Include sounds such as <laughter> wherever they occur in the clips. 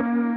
Det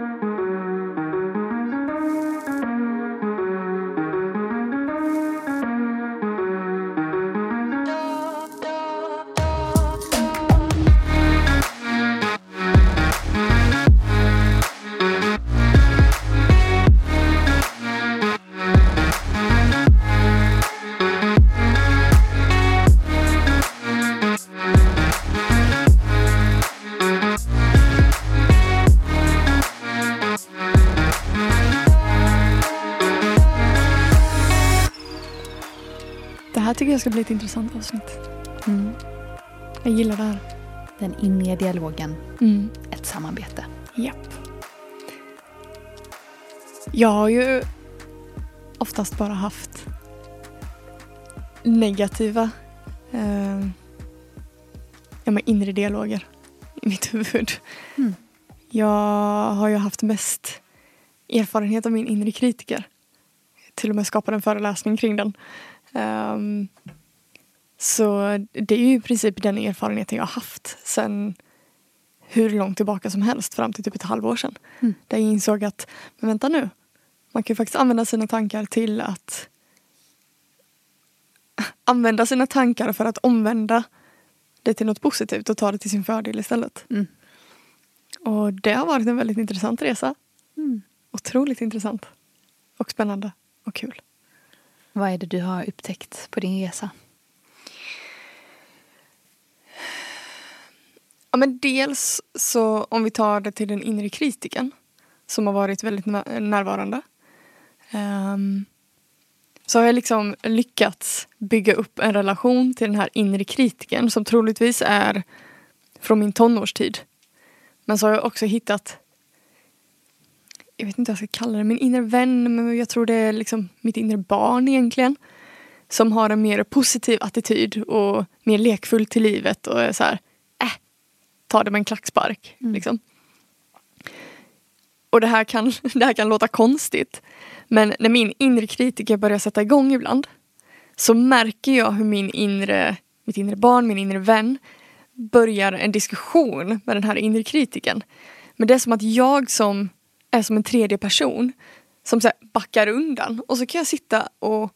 här tycker jag ska bli ett intressant avsnitt. Mm. Jag gillar det här. Den inre dialogen, Mm. ett samarbete. Japp. Jag har ju oftast bara haft negativa eh, ja, men inre dialoger i mitt huvud. Mm. Jag har ju haft mest erfarenhet av min inre kritiker. Till och med skapat en föreläsning kring den. Ehm, så det är ju i princip den erfarenheten jag har haft sen hur långt tillbaka som helst fram till typ ett halvår sedan. Mm. Där jag insåg att, men vänta nu, man kan ju faktiskt använda sina tankar till att <laughs> använda sina tankar för att omvända det till något positivt och ta det till sin fördel istället. Mm. Och det har varit en väldigt intressant resa. Mm. Otroligt intressant. Och spännande och kul. Vad är det du har upptäckt på din resa? Ja, men dels så om vi tar det till den inre kritiken som har varit väldigt närvarande. Um, så har jag liksom lyckats bygga upp en relation till den här inre kritiken som troligtvis är från min tonårstid. Men så har jag också hittat jag vet inte vad jag ska kalla det, min inre vän, men jag tror det är liksom mitt inre barn egentligen. Som har en mer positiv attityd och mer lekfull till livet och är så här, ta det med en klackspark. Mm. Liksom. Och det här, kan, <laughs> det här kan låta konstigt. Men när min inre kritiker börjar sätta igång ibland så märker jag hur min inre, mitt inre barn, min inre vän börjar en diskussion med den här inre kritiken. Men det är som att jag som är som en tredje person som så backar undan och så kan jag sitta och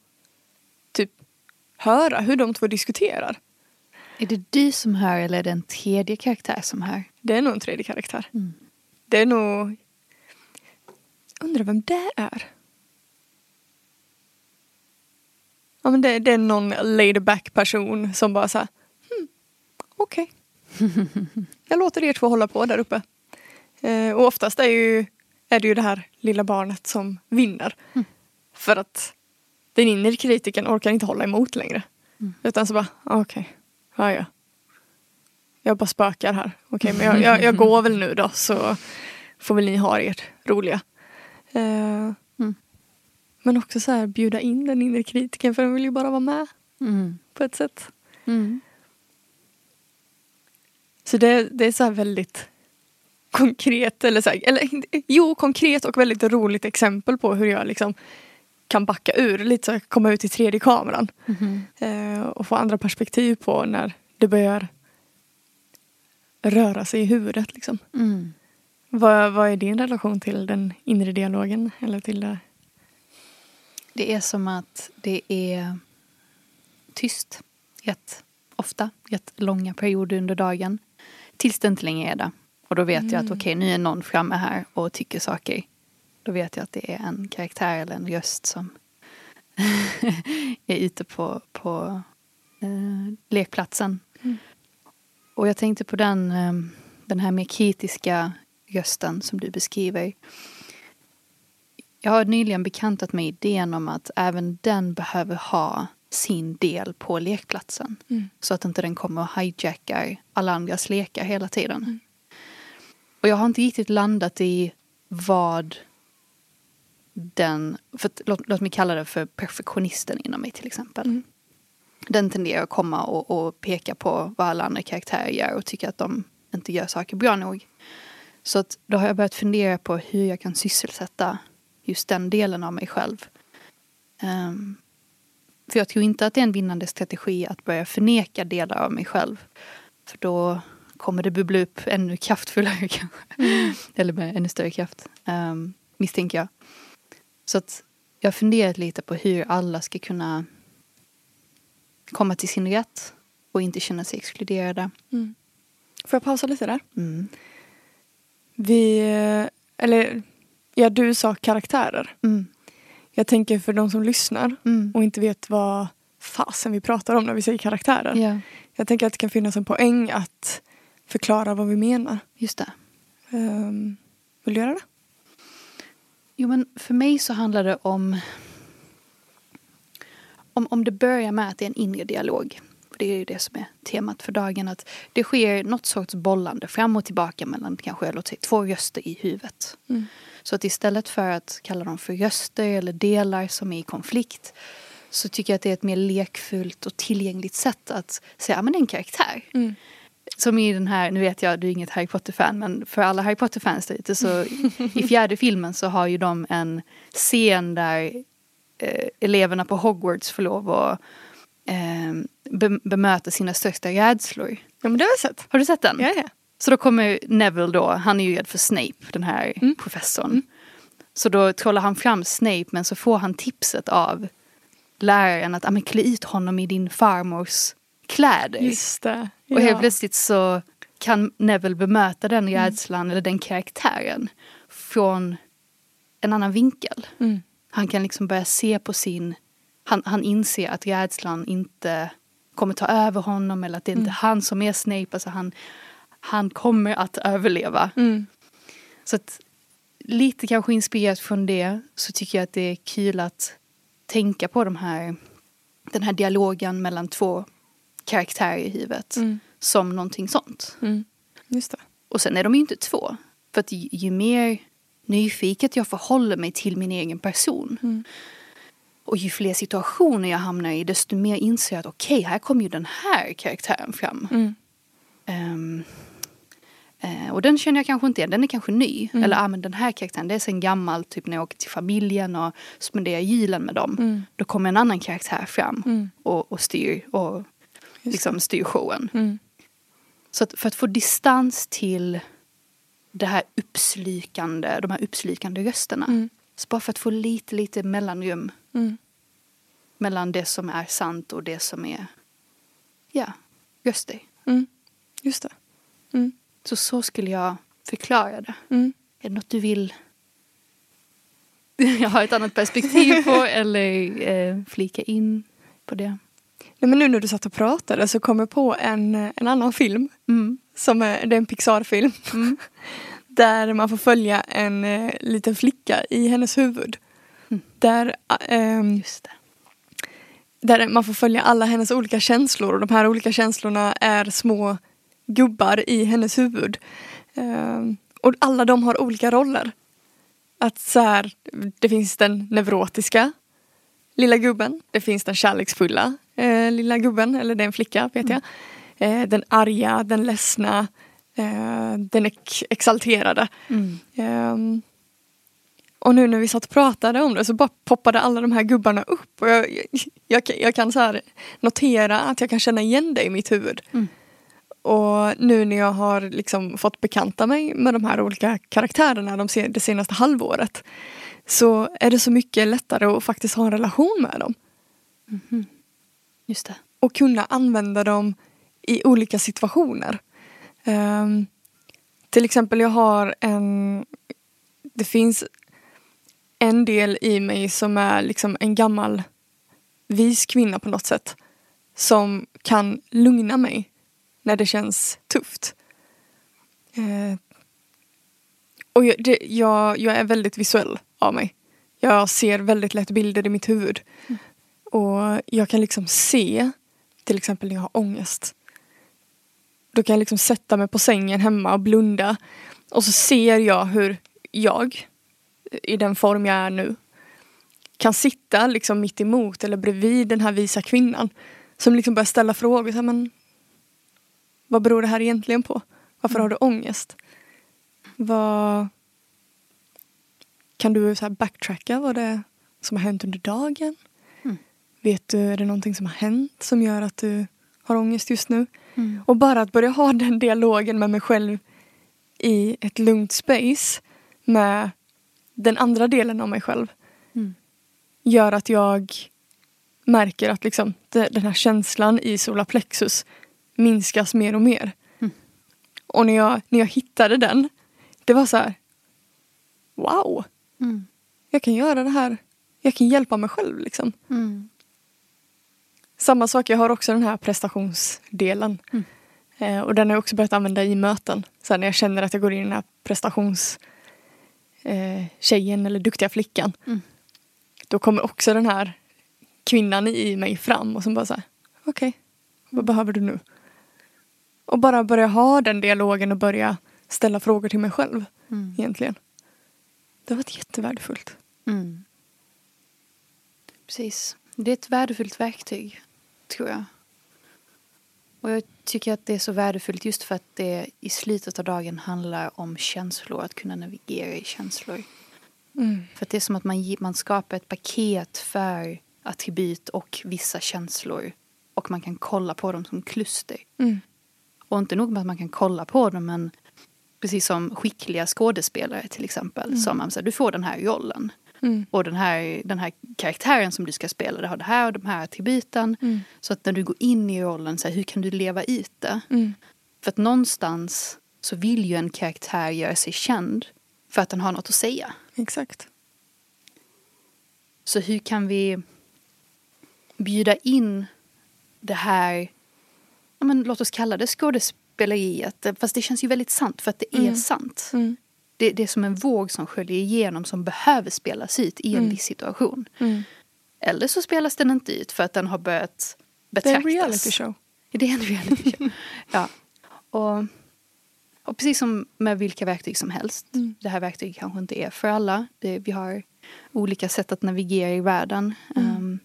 typ höra hur de två diskuterar. Är det du som hör eller är det en tredje karaktär som hör? Det är nog en tredje karaktär. Mm. Det är nog... Undrar vem det är? Ja men det, det är någon laid back person som bara såhär, hmm, okej. <laughs> Jag låter er två hålla på där uppe. Eh, och oftast är, ju, är det ju det här lilla barnet som vinner. Mm. För att den inre kritiken orkar inte hålla emot längre. Mm. Utan så bara, okej, ja ja. Jag bara spökar här. Okej, men jag, jag, jag <laughs> går väl nu då så får väl ni ha ert roliga. Eh, Mm. Men också så här bjuda in den inre kritiken för den vill ju bara vara med Mm. på ett sätt. Mm. Så det, det är så här väldigt konkret, eller, så här, eller jo konkret och väldigt roligt exempel på hur jag liksom kan backa ur, lite så komma ut i tredje kameran Mhm. eh, och få andra perspektiv på när det börjar röra sig i huvudet. Liksom. Mm. Vad, vad är din relation till den inre dialogen? Eller till det? Det är som att det är tyst rätt ofta, rätt långa perioder under dagen. Tills det inte längre är det. Och då vet jag att Mm. okej, nu är någon framme här och tycker saker. Då vet jag att det är en karaktär eller en röst som <laughs> är ute på, på eh, lekplatsen. Mm. Och jag tänkte på den, eh, den här mer kritiska rösten som du beskriver. Jag har nyligen bekantat mig idén om att även den behöver ha sin del på lekplatsen. Mm. Så att inte den kommer och hijackar alla andras lekar hela tiden. Mm. Och jag har inte riktigt landat i vad den, för att, låt, låt mig kalla det för perfektionisten inom mig till exempel. Mm. Den tenderar att komma och, och peka på vad alla andra karaktärer gör och tycka att de inte gör saker bra nog. Så att då har jag börjat fundera på hur jag kan sysselsätta just den delen av mig själv. Ehm, för jag tror inte att det är en vinnande strategi att börja förneka delar av mig själv. För då kommer det bubbla upp ännu kraftfullare <laughs> kanske. Mm. Eller med ännu större kraft. Um, misstänker jag. Så att jag har funderat lite på hur alla ska kunna komma till sin rätt och inte känna sig exkluderade. Mm. Får jag pausa lite där? Mm. Vi, eller ja, du sa karaktärer. Mm. Jag tänker för de som lyssnar Mm. och inte vet vad fasen vi pratar om när vi säger karaktärer. Ja, Jag tänker att det kan finnas en poäng att förklara vad vi menar. just det. Um, vill du göra det? Jo men för mig så handlar det om om, om det börjar med att det är en inre dialog. För det är ju det som är temat för dagen. Att det sker något sorts bollande fram och tillbaka mellan kanske låt säga, två röster i huvudet. Mm. Så att istället för att kalla dem för röster eller delar som är i konflikt så tycker jag att det är ett mer lekfullt och tillgängligt sätt att säga att det är en karaktär. Mm. Som i den här, nu vet jag du är inget Harry Potter-fan men för alla Harry Potter-fans där ute så i fjärde filmen så har ju de en scen där eh, eleverna på Hogwarts får lov att eh, be- bemöta sina största rädslor. Ja men det har jag sett. Har du sett den? Ja, ja. Så då kommer Neville då, han är ju rädd för Snape, den här Mm. professorn. Så då trollar han fram Snape men så får han tipset av läraren att ah, klä ut honom i din farmors kläder. Just det. Och helt Ja. plötsligt så kan Neville bemöta den rädslan eller den karaktären från en annan vinkel. Mm. Han kan liksom börja se på sin... Han, han inser att rädslan inte kommer ta över honom eller att det är inte han som är Snape. Alltså han, han kommer att överleva. Mm. Så att lite kanske inspirerat från det så tycker jag att det är kul att tänka på de här, den här dialogen mellan två karaktärer i huvudet Mm. som någonting sånt. Mm. Just det. Och sen är de ju inte två. För att ju, ju mer nyfiket jag förhåller mig till min egen person Mm. och ju fler situationer jag hamnar i desto mer inser jag att okej, här kommer ju den här karaktären fram. Ehm, eh, och den känner jag kanske inte igen, den är kanske ny. Mm. Eller ah, men den här karaktären, det är sen gammalt, typ när jag åker till familjen och spenderar julen med dem. Mm. Då kommer en annan karaktär fram Mm. och, och styr och liksom styr showen. Mm. Så att för att få distans till det här uppslykande, de här uppslykande rösterna. Mm. Så bara för att få lite, lite mellanrum Mm. mellan det som är sant och det som är, ja, röster. Mm. Just det. Mm. Så så skulle jag förklara det. Mm. Är det något du vill <laughs> jag har ett annat perspektiv på <laughs> eller eh, flika in på det? Nej, men nu när du satt och pratade så kom jag på en, en annan film. Mm. Som är, det är en Pixar-film. Mm. <laughs> Där man får följa en eh, liten flicka i hennes huvud. Mm. Där, det. där man får följa alla hennes olika känslor och de här olika känslorna är små gubbar i hennes huvud. Ehm, och alla de har olika roller. Att så här, det finns den neurotiska lilla gubben, det finns den kärleksfulla eh, lilla gubben, eller det är en flicka vet jag. Eh, den arga, den ledsna, eh, den ex- exalterade. Mm. Ehm, och nu när vi satt och pratade om det så bara poppade alla de här gubbarna upp. Och jag, jag, jag kan så här notera att jag kan känna igen det i mitt huvud. Mm. Och nu när jag har liksom fått bekanta mig med de här olika karaktärerna de det senaste halvåret så är det så mycket lättare att faktiskt ha en relation med dem. Just det. Och kunna använda dem i olika situationer. Ehm, till exempel jag har en... Det finns en del i mig som är liksom en gammal vis kvinna på något sätt. Som kan lugna mig när det känns tufft. Eh, och jag, det, jag, jag är väldigt visuell av mig. Jag ser väldigt lätt bilder i mitt huvud. Och jag kan liksom se, till exempel när jag har ångest. Då kan jag liksom sätta mig på sängen hemma och blunda. Och så ser jag hur jag, i den form jag är nu, kan sitta liksom mitt emot eller bredvid den här visa kvinnan. Som liksom börjar ställa frågor. Så här, men, vad beror det här egentligen på? Varför har du ångest? Vad... Kan du så backtracka vad det är som har hänt under dagen? Mm. Vet du, är det någonting som har hänt som gör att du har ångest just nu. Mm. Och bara att börja ha <laughs> den dialogen med mig själv i ett lugnt space med den andra delen av mig själv Mm. gör att jag märker att liksom, de- den här känslan i solarplexus minskas mer och mer. Mm. Och när jag, när jag hittade den, det var så här, wow, Mm. jag kan göra det här, jag kan hjälpa mig själv liksom. Mm. Samma sak, jag har också den här prestationsdelen. Mm. Eh, och den har jag också börjat använda i möten. Så när jag känner att jag går in i den här prestations eh, eller duktiga flickan. Mm. Då kommer också den här kvinnan i mig fram och som bara så här, okej, vad behöver du nu? Och bara börja ha den dialogen och börja ställa frågor till mig själv Mm. egentligen. Det har varit jättevärdefullt. Mm. Precis. Det är ett värdefullt verktyg, tror jag. Och jag tycker att det är så värdefullt just för att det i slutet av dagen handlar om känslor, att kunna navigera i känslor. Mm. För att det är som att man, man skapar ett paket för attribut och vissa känslor. Och man kan kolla på dem som kluster. Mm. Och inte nog med att man kan kolla på dem men precis som skickliga skådespelare till exempel. Som man säger, du får den här rollen. Mm. Och den här, den här karaktären som du ska spela, det har det här och de här attributen. Mm. Så att när du går in i rollen, så här, hur kan du leva ut det? Mm. För att någonstans så vill ju en karaktär göra sig känd för att den har något att säga. Exakt. Så hur kan vi bjuda in det här, ja, men låt oss kalla det skådespeleriet, fast det känns ju väldigt sant för att det är Mm. sant. Mm. Det, det är som en våg som sköljer igenom som behöver spelas ut i en Mm. viss situation. Mm. Eller så spelas den inte ut för att den har börjat Det är betraktas. en reality show. <laughs> Det är en reality show. <laughs> ja. Och, och precis som med vilka verktyg som helst. Mm. Det här verktyget kanske inte är för alla. Det, vi har olika sätt att navigera i världen. Mm. Um,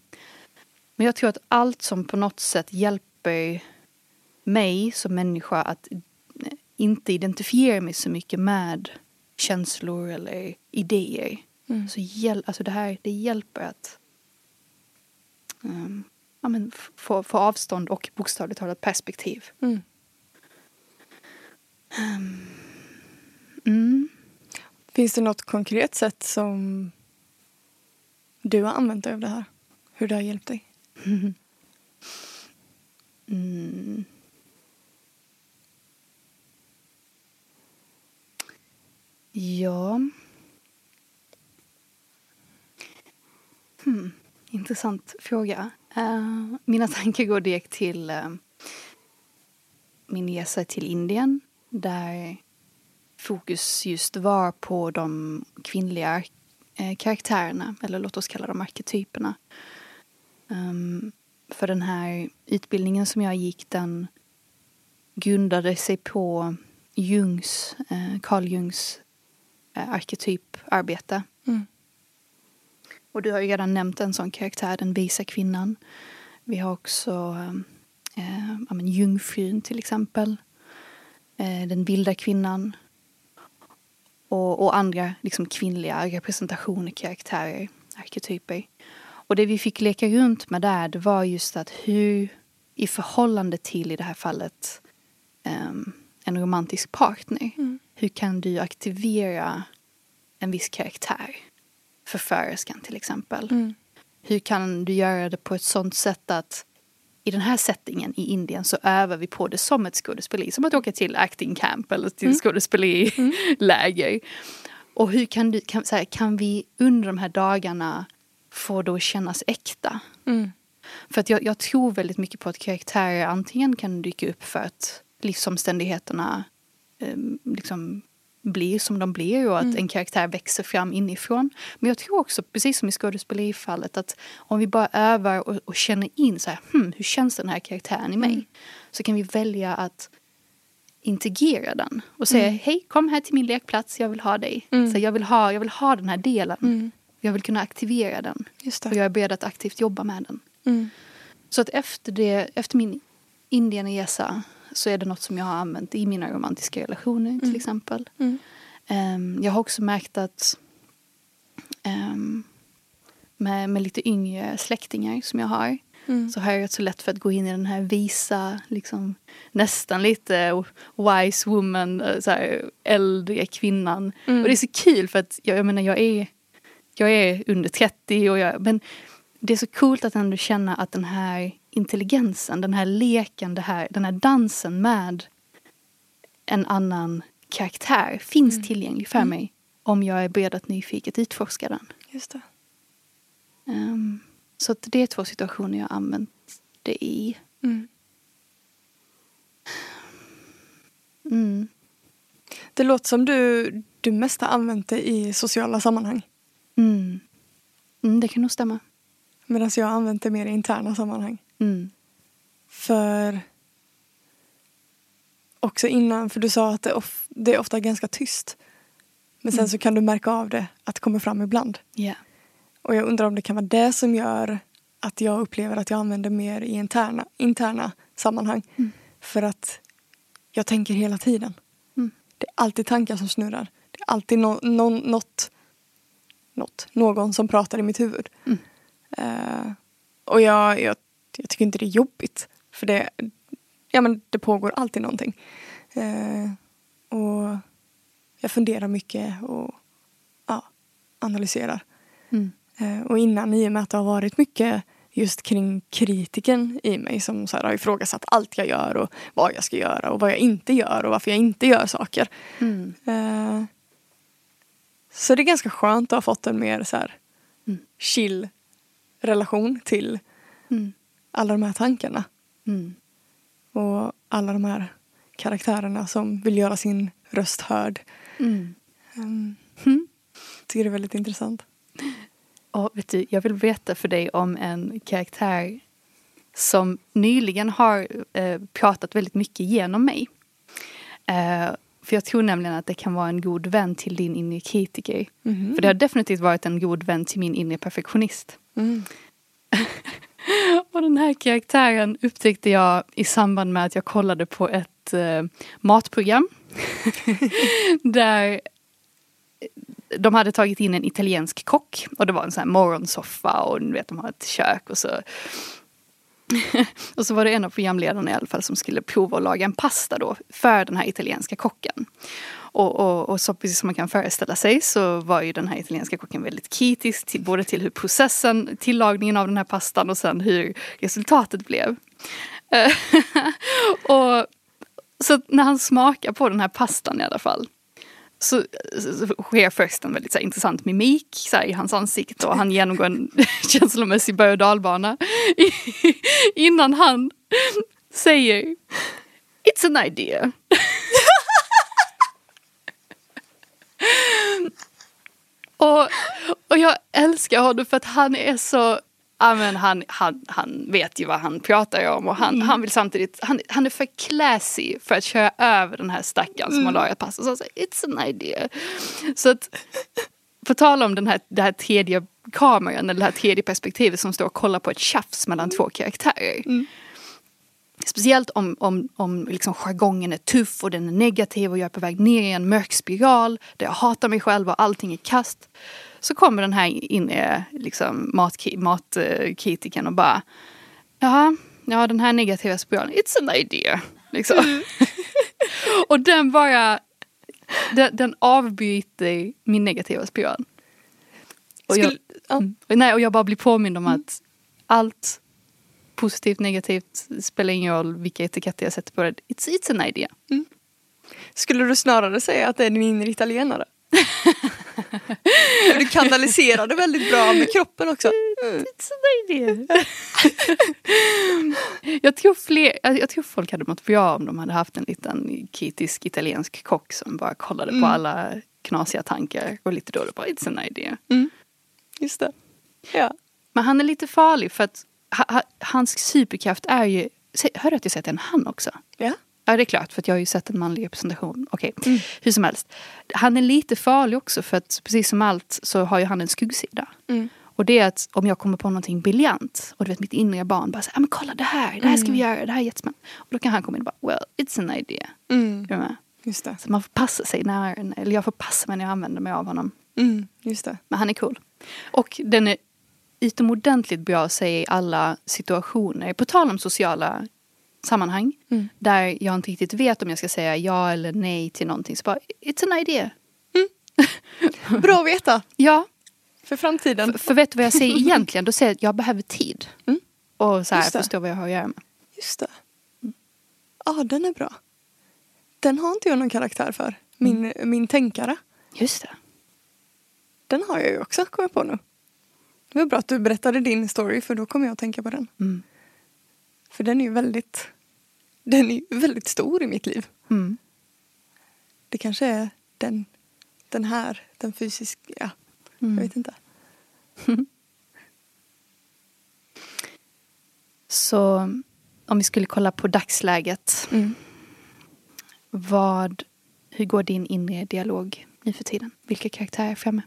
men jag tror att allt som på något sätt hjälper mig som människa att inte identifiera mig så mycket med känslor eller idéer. Mm. Så hjäl- alltså det här det hjälper att um, ja, men få, få avstånd och bokstavligt talat perspektiv. Mm. Mm. Finns det något konkret sätt som du har använt dig av det här? Hur det har hjälpt dig? <laughs> Mm. Ja. Hmm. Intressant fråga. Uh, mina <laughs> tankar går direkt till uh, min resa till Indien där fokus just var på de kvinnliga uh, karaktärerna, eller låt oss kalla dem arketyperna. Um, för den här utbildningen som jag gick den grundade sig på Jungs, Carl Jungs arketyparbete. Mm. Och du har ju redan nämnt en sån karaktär, den visa kvinnan. Vi har också eh, ja, men jungfrun till exempel. Eh, den vilda kvinnan. Och, och andra liksom, kvinnliga representationer, karaktärer, arketyper. Och det vi fick leka runt med där, det var just att hur i förhållande till, i det här fallet, em, en romantisk partner. Mm. Hur kan du aktivera en viss karaktär? Förföriskan till exempel. Mm. Hur kan du göra det på ett sånt sätt att i den här settingen i Indien så övar vi på det som ett skådespeleri. Som att åka till acting camp eller till Mm. skådespeleriläger. Och hur kan, du, kan, här, kan vi under de här dagarna få det att kännas äkta? Mm. För att jag, jag tror väldigt mycket på att karaktärer antingen kan dyka upp för att livsomständigheterna eh, liksom blir som de blir och att Mm. en karaktär växer fram inifrån. Men jag tror också, precis som i skådespelerifallet, att om vi bara övar och, och känner in så här, hmm, hur känns den här karaktären i mig? Mm. Så kan vi välja att integrera den och säga Mm. hej kom här till min lekplats, jag vill ha dig. Mm. Så jag, vill ha, jag vill ha den här delen. Mm. Jag vill kunna aktivera den och jag är beredd att aktivt jobba med den. Mm. Så att efter, det, efter min Indienresa så är det något som jag har använt i mina romantiska relationer till Mm. exempel. Mm. Ehm, jag har också märkt att ehm, med, med lite yngre släktingar som jag har Mm. så har jag rätt så lätt för att gå in i den här visa, liksom, nästan lite wise woman, eh, så här, äldre kvinnan. Mm. Och det är så kul för att jag, jag menar jag är, jag är under 30 och jag, men det är så coolt att ändå känna att den här intelligensen, den här leken, det här, den här dansen med en annan karaktär finns Mm. tillgänglig för Mm. mig om jag är beredd att nyfiket utforska den. Just det. Ehm, så det är två situationer jag har använt det i. Mm. Mm. Det låter som du, du mest har använt det i sociala sammanhang. Mm. Mm, det kan nog stämma. Medan jag har använt det mer i interna sammanhang. Mm. För också innan, för du sa att det, of, det är ofta ganska tyst. Men sen Mm. så kan du märka av det att det kommer fram ibland. Ja. Och jag undrar om det kan vara det som gör att jag upplever att jag använder mer i interna, interna sammanhang. Mm. För att jag tänker hela tiden. Mm. Det är alltid tankar som snurrar. Det är alltid no, någon, något, något, någon som pratar i mitt huvud. Eh, och jag, jag, jag tycker inte det är jobbigt. För det, ja, men det pågår alltid någonting. Eh, och jag funderar mycket och ja, analyserar. Mm. Eh, och innan, i och med att det har varit mycket just kring kritiken i mig som så här, har ifrågasatt allt jag gör och vad jag ska göra och vad jag inte gör och varför jag inte gör saker. Mm. Eh, så det är ganska skönt att ha fått en mer så här Mm. chill relation till Mm. Alla de här tankarna. Mm. Och alla de här karaktärerna som vill göra sin röst hörd. Mm. Um, Mm. tycker det är väldigt intressant. Och vet du, jag vill berätta för dig om en karaktär som nyligen har eh, pratat väldigt mycket genom mig. Eh, för jag tror nämligen att det kan vara en god vän till din inre kritiker. Mhm. För det har definitivt varit en god vän till min inre perfektionist. Mm. <laughs> Och den här karaktären upptäckte jag i samband med att jag kollade på ett eh, matprogram. <laughs> där eh, de hade tagit in en italiensk kock och det var en sån här morgonsoffa och du vet de har ett kök och så <laughs> och så var det en av programledarna i alla fall som skulle prova att laga en pasta då för den här italienska kocken. Och, och, och så precis som man kan föreställa sig så var ju den här italienska kocken väldigt kritisk till, både till hur processen, tillagningen av den här pastan och sen hur resultatet blev. Eh, <laughs> och så när han smakar på den här pastan i alla fall så, så, så sker först en väldigt så här, intressant mimik så här, i hans ansikte och han genomgår en <laughs> känslomässig berg och dalbana innan han säger It's an idea. <laughs> och, och jag älskar honom för att han är så Ja, men han, han, han vet ju vad han pratar om och han, han vill samtidigt, han, han är för classy för att köra över den här stackaren som har lagat pasta. Så han säger it's an idea. Så att, på tal om den här, det här tredje kameran eller det här tredje perspektivet som står och kollar på ett tjafs mellan två karaktärer. Speciellt om, om, om liksom jargongen är tuff och den är negativ och jag är på väg ner i en mörk spiral där jag hatar mig själv och allting är kast. Så kommer den här inne liksom, matkritikern mat, eh, och bara Ja, ja den här negativa spiralen, it's an idea. Liksom. <laughs> och den bara den, den avbryter min negativa spiral. Och jag, Skulle, ja. Mm. Och Nej, och jag bara blir påmind om att allt positivt, negativt spelar ingen roll vilka etiketter jag sätter på det. It's, it's an idea. Skulle du snarare säga att det är din inre italienare? Du kanaliserade väldigt bra med kroppen också. It's an idea. <laughs> jag, tror fler, jag, tror folk hade mått bra om de hade haft en liten kritisk italiensk kock som bara kollade Mm. på alla knasiga tankar och lite då och då bara it's an idea. Just det. Ja. Men han är lite farlig för att ha, ha, hans superkraft är ju, hör du att jag säger att det är en han också? Ja. Ja det är klart för jag har ju sett en manlig representation. Okej, Mm. hur som helst. Han är lite farlig också för att precis som allt så har ju han en skuggsida. Mm. Och det är att om jag kommer på någonting briljant och du vet mitt inre barn bara säger ah, men kolla det här, det här ska vi göra, det här är jättespännande. Och då kan han komma in och bara well it's an idea. Mm. Är du med? Just det. Så man får passa sig när, eller jag får passa mig när jag använder mig av honom. Mm. Just det. Men han är cool. Och den är utomordentligt bra att säga i alla situationer. På tal om sociala sammanhang. Mm. Där jag inte riktigt vet om jag ska säga ja eller nej till någonting. Så bara, it's an idea. <laughs> Bra att veta Ja, för framtiden. för, för vet du vad jag säger egentligen? Då säger jag att jag behöver tid. Mm. Och så här förstå vad jag har att göra med. Just det. Ja, den är bra. Den har inte jag någon karaktär för. Min, min tänkare. Just det. Den har jag ju också, jag på nu. Det var bra att du berättade din story för då kommer jag att tänka på den. Mm. För den är ju väldigt, den är väldigt stor i mitt liv. Mm. Det kanske är den, den här, den fysiska, ja, Mm. jag vet inte. <laughs> Så om vi skulle kolla på dagsläget. Mm. Vad, hur går din inre dialog nu för tiden? Vilka karaktärer är framme?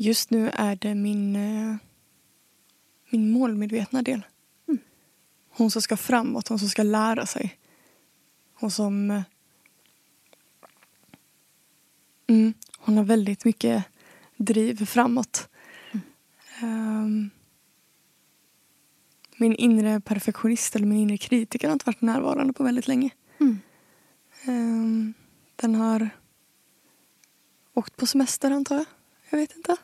Just nu är det min, eh, min målmedvetna del. Mm. Hon som ska framåt, hon som ska lära sig. Hon som... eh, Mm, hon har väldigt mycket driv framåt. Ehm, min inre perfektionist eller min inre kritiker har inte varit närvarande på väldigt länge. Mm. Ehm, den har åkt på semester antar jag. Jag vet inte.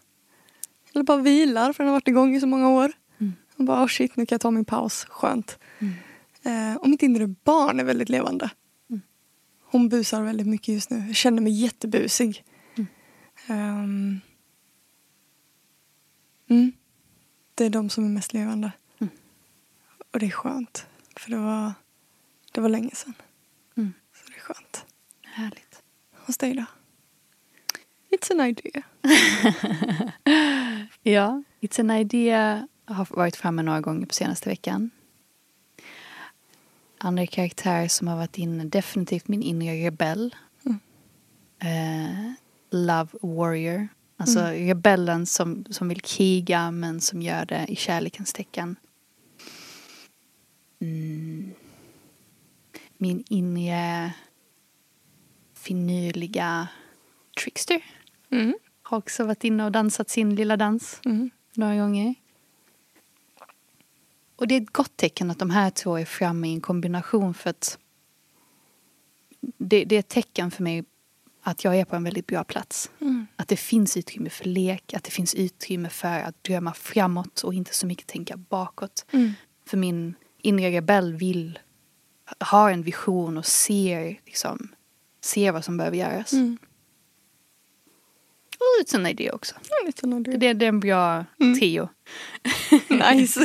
Eller bara vilar för den har varit igång i så många år. Mm. Och bara oh shit nu kan jag ta min paus. Skönt. Mm. Eh, och mitt inre barn är väldigt levande. Mm. Hon busar väldigt mycket just nu. Jag känner mig jättebusig. Mm. Det är de som är mest levande. Mm. Och det är skönt. För det var, det var länge sedan. Så det är skönt. Härligt. Hos dig då? It's an idea. <laughs> Ja, It's an idea har varit framme några gånger på senaste veckan. Andra karaktärer som har varit inne, definitivt min inre rebell. Mm. Eh, love warrior. Alltså rebellen som, som vill kriga men som gör det i kärlekens tecken. Mm. Min inre finurliga trickster Mm. Har också varit inne och dansat sin lilla dans Mm. några gånger. Och det är ett gott tecken att de här två är framme i en kombination för att det, det är ett tecken för mig att jag är på en väldigt bra plats. Mm. Att det finns utrymme för lek, att det finns utrymme för att drömma framåt och inte så mycket tänka bakåt. Mm. För min inre rebell vill ha en vision och ser, liksom, ser vad som behöver göras. Mm. Och it's an idé också. Ja, lite an idea. Det, det är en bra Mm. trio. <laughs> <laughs> Nice.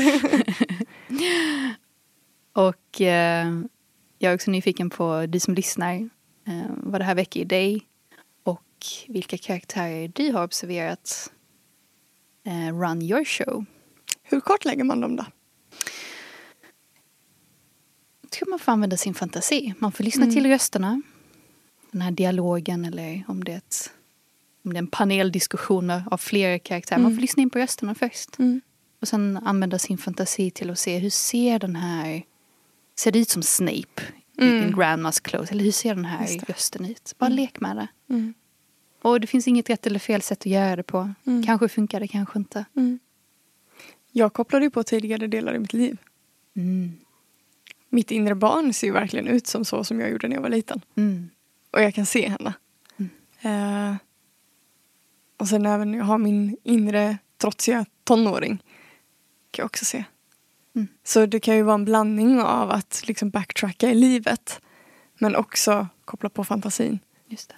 Och eh, jag är också nyfiken på du som lyssnar. Eh, vad det här väcker i dig. Och vilka karaktärer du har observerat eh, run your show. Hur kartlägger man dem då? Jag tror man får använda sin fantasi. Man får lyssna Mm. till rösterna. Den här dialogen eller om det är, ett, en paneldiskussion av flera karaktärer. Man Mm. får lyssna in på rösterna först. Mm. Och sen använda sin fantasi till att se hur ser den här... Ser det ut som Snape i Mm. in Grandmas clothes? Eller hur ser den här rösten ut? Bara Mm. lek med det. Mm. Och det finns inget rätt eller fel sätt att göra det på. Mm. Kanske funkar det, kanske inte. Mm. Jag kopplade ju på tidigare delar i mitt liv. Mm. Mitt inre barn ser ju verkligen ut som så som jag gjorde när jag var liten. Mm. Och jag kan se henne. Mm. Och sen även jag har min inre trotsiga tonåring. Kan jag också se. Mm. Så det kan ju vara en blandning av att liksom backtracka i livet. Men också koppla på fantasin. Just det.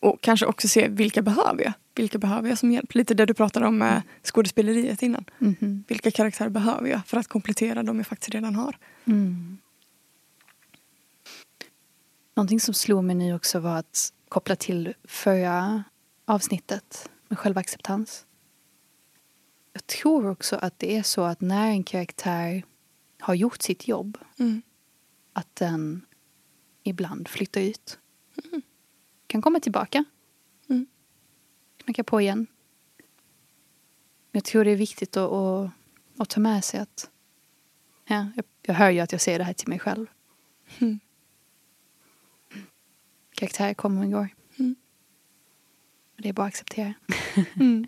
Och kanske också se vilka behöver jag? Vilka behöver jag som hjälp? Lite det du pratade om med skådespeleriet innan. Mhm. Vilka karaktärer behöver jag för att komplettera de jag faktiskt redan har? Mm. Någonting som slog mig nu också var att koppla till förra avsnittet med självacceptans. Jag tror också att det är så att när en karaktär har gjort sitt jobb Mm. att den ibland flyttar ut. Kan komma tillbaka. Mm. Knacka på igen. Men jag tror det är viktigt att, att, att ta med sig att ja, jag, jag hör ju att jag säger det här till mig själv. Mm. Karaktärer kommer och går. Mm. Det är bara att acceptera. Mm.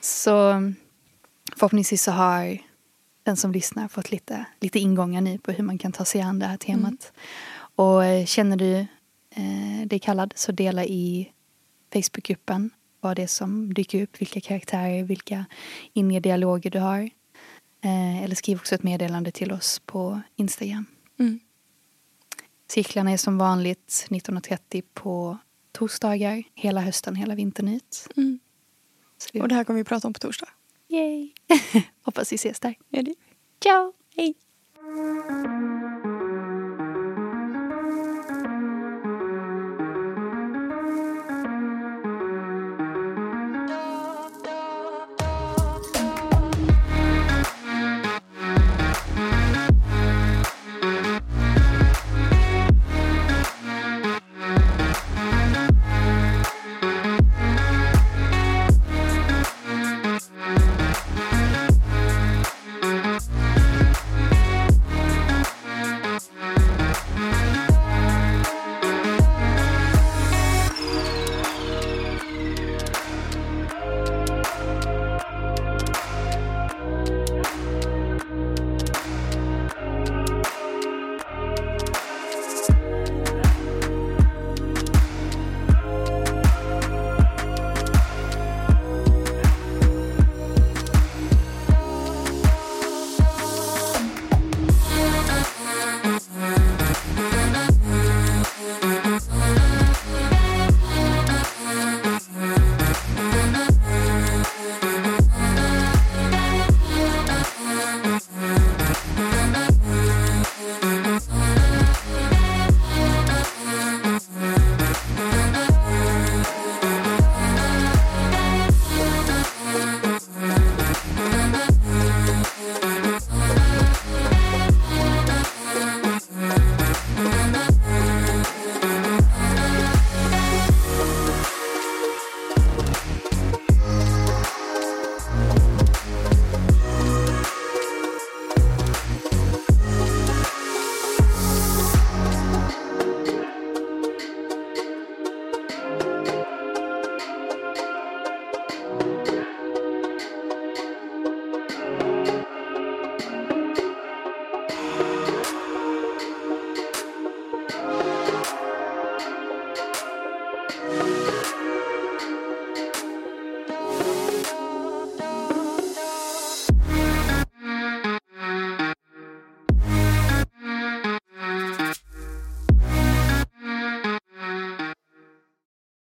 Så förhoppningsvis så har den som lyssnar fått lite, lite ingångar nu på hur man kan ta sig an det här temat. Och eh, känner du eh, dig kallad så dela i Facebookgruppen vad det är som dyker upp, vilka karaktärer, vilka inre dialoger du har. Eh, eller skriv också ett meddelande till oss på Instagram. Mm. Cirklarna är som vanligt 19.30 på torsdagar, hela hösten, hela vintern ut. Mm. Det, Och det här kommer vi prata om på torsdag. yay! <laughs> Hoppas vi ses där. Är det? Ciao! Hej!